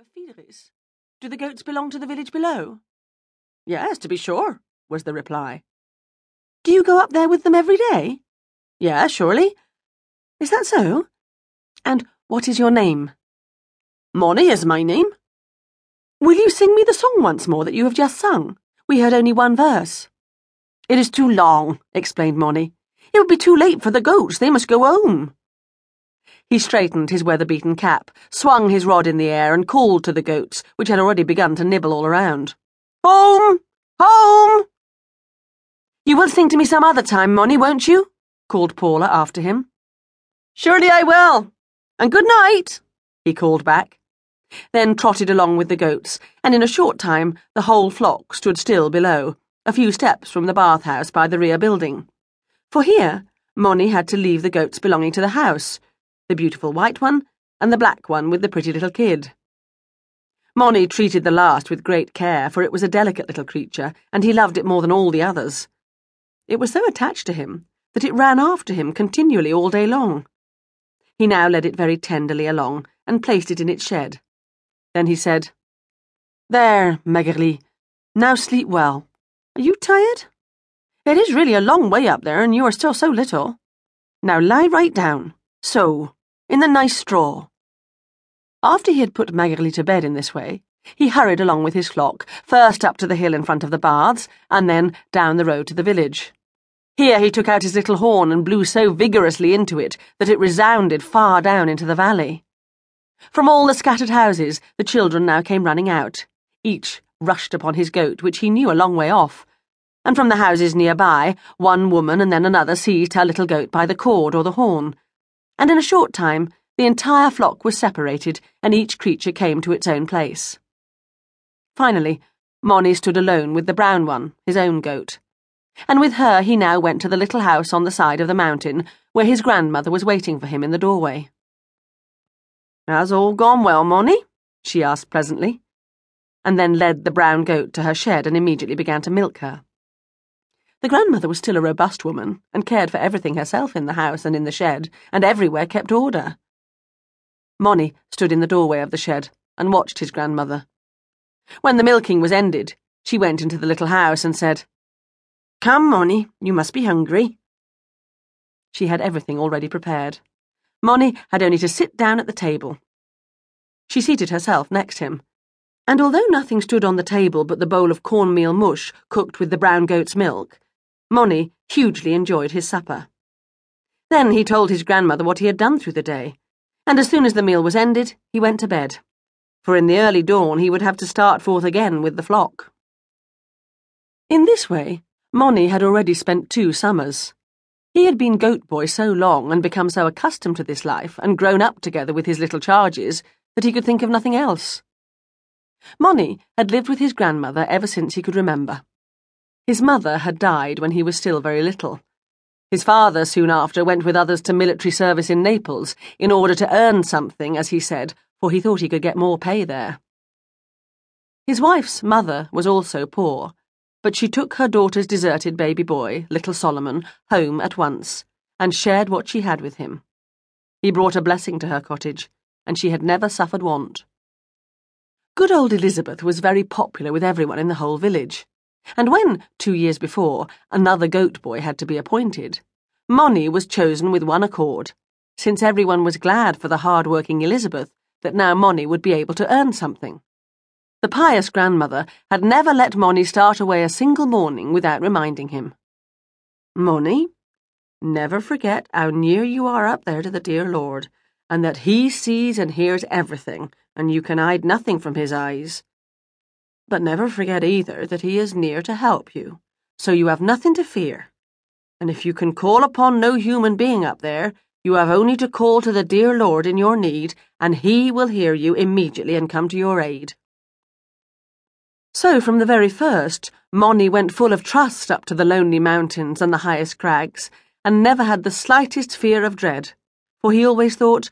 of? Do the goats belong to the village below? Yes, to be sure, was the reply. Do you go up there with them every day? Yes, surely. Is that so? And what is your name? Moni is my name. Will you sing me the song once more that you have just sung? We heard only one verse. It is too long, explained Moni. It would be too late for the goats. They must go home. He straightened his weather-beaten cap, swung his rod in the air, and called to the goats, which had already begun to nibble all around. Home! Home! You will sing to me some other time, Moni, won't you? called Paula after him. Surely I will. And good night, he called back. Then trotted along with the goats, and in a short time the whole flock stood still below, a few steps from the bathhouse by the rear building. For here, Moni had to leave the goats belonging to the house the beautiful white one, and the black one with the pretty little kid. Moni treated the last with great care, for it was a delicate little creature, and he loved it more than all the others. It was so attached to him that it ran after him continually all day long. He now led it very tenderly along and placed it in its shed. Then he said, There, Meggerli, now sleep well. Are you tired? It is really a long way up there, and you are still so little. Now lie right down. So in the nice straw. After he had put Maggerli to bed in this way, he hurried along with his flock, first up to the hill in front of the baths, and then down the road to the village. Here he took out his little horn and blew so vigorously into it that it resounded far down into the valley. From all the scattered houses, the children now came running out. Each rushed upon his goat, which he knew a long way off. And from the houses near by, one woman and then another seized her little goat by the cord or the horn and in a short time the entire flock was separated, and each creature came to its own place. Finally, Moni stood alone with the brown one, his own goat. And with her he now went to the little house on the side of the mountain, where his grandmother was waiting for him in the doorway. Has all gone well, Moni? she asked pleasantly, and then led the brown goat to her shed and immediately began to milk her. The grandmother was still a robust woman, and cared for everything herself in the house and in the shed, and everywhere kept order. Moni stood in the doorway of the shed and watched his grandmother. When the milking was ended, she went into the little house and said, Come, Moni, you must be hungry. She had everything already prepared. Moni had only to sit down at the table. She seated herself next him, and although nothing stood on the table but the bowl of cornmeal mush cooked with the brown goat's milk, Moni hugely enjoyed his supper. Then he told his grandmother what he had done through the day, and as soon as the meal was ended, he went to bed, for in the early dawn he would have to start forth again with the flock. In this way, Moni had already spent two summers. He had been goat boy so long and become so accustomed to this life and grown up together with his little charges that he could think of nothing else. Moni had lived with his grandmother ever since he could remember. His mother had died when he was still very little. His father soon after went with others to military service in Naples in order to earn something, as he said, for he thought he could get more pay there. His wife's mother was also poor, but she took her daughter's deserted baby boy, little Solomon, home at once, and shared what she had with him. He brought a blessing to her cottage, and she had never suffered want. Good old Elizabeth was very popular with everyone in the whole village. And when, two years before, another goat boy had to be appointed, Moni was chosen with one accord, since everyone was glad for the hard-working Elizabeth that now Moni would be able to earn something. The pious grandmother had never let Moni start away a single morning without reminding him. Moni, never forget how near you are up there to the dear Lord, and that He sees and hears everything, and you can hide nothing from His eyes. But never forget either that he is near to help you, so you have nothing to fear. And if you can call upon no human being up there, you have only to call to the dear Lord in your need, and he will hear you immediately and come to your aid. So from the very first, Moni went full of trust up to the lonely mountains and the highest crags, and never had the slightest fear of dread, for he always thought,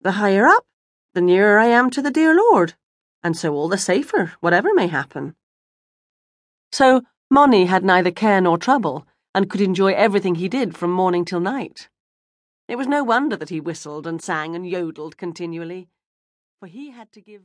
The higher up, the nearer I am to the dear Lord and so all the safer, whatever may happen. So Moni had neither care nor trouble, and could enjoy everything he did from morning till night. It was no wonder that he whistled and sang and yodeled continually, for he had to give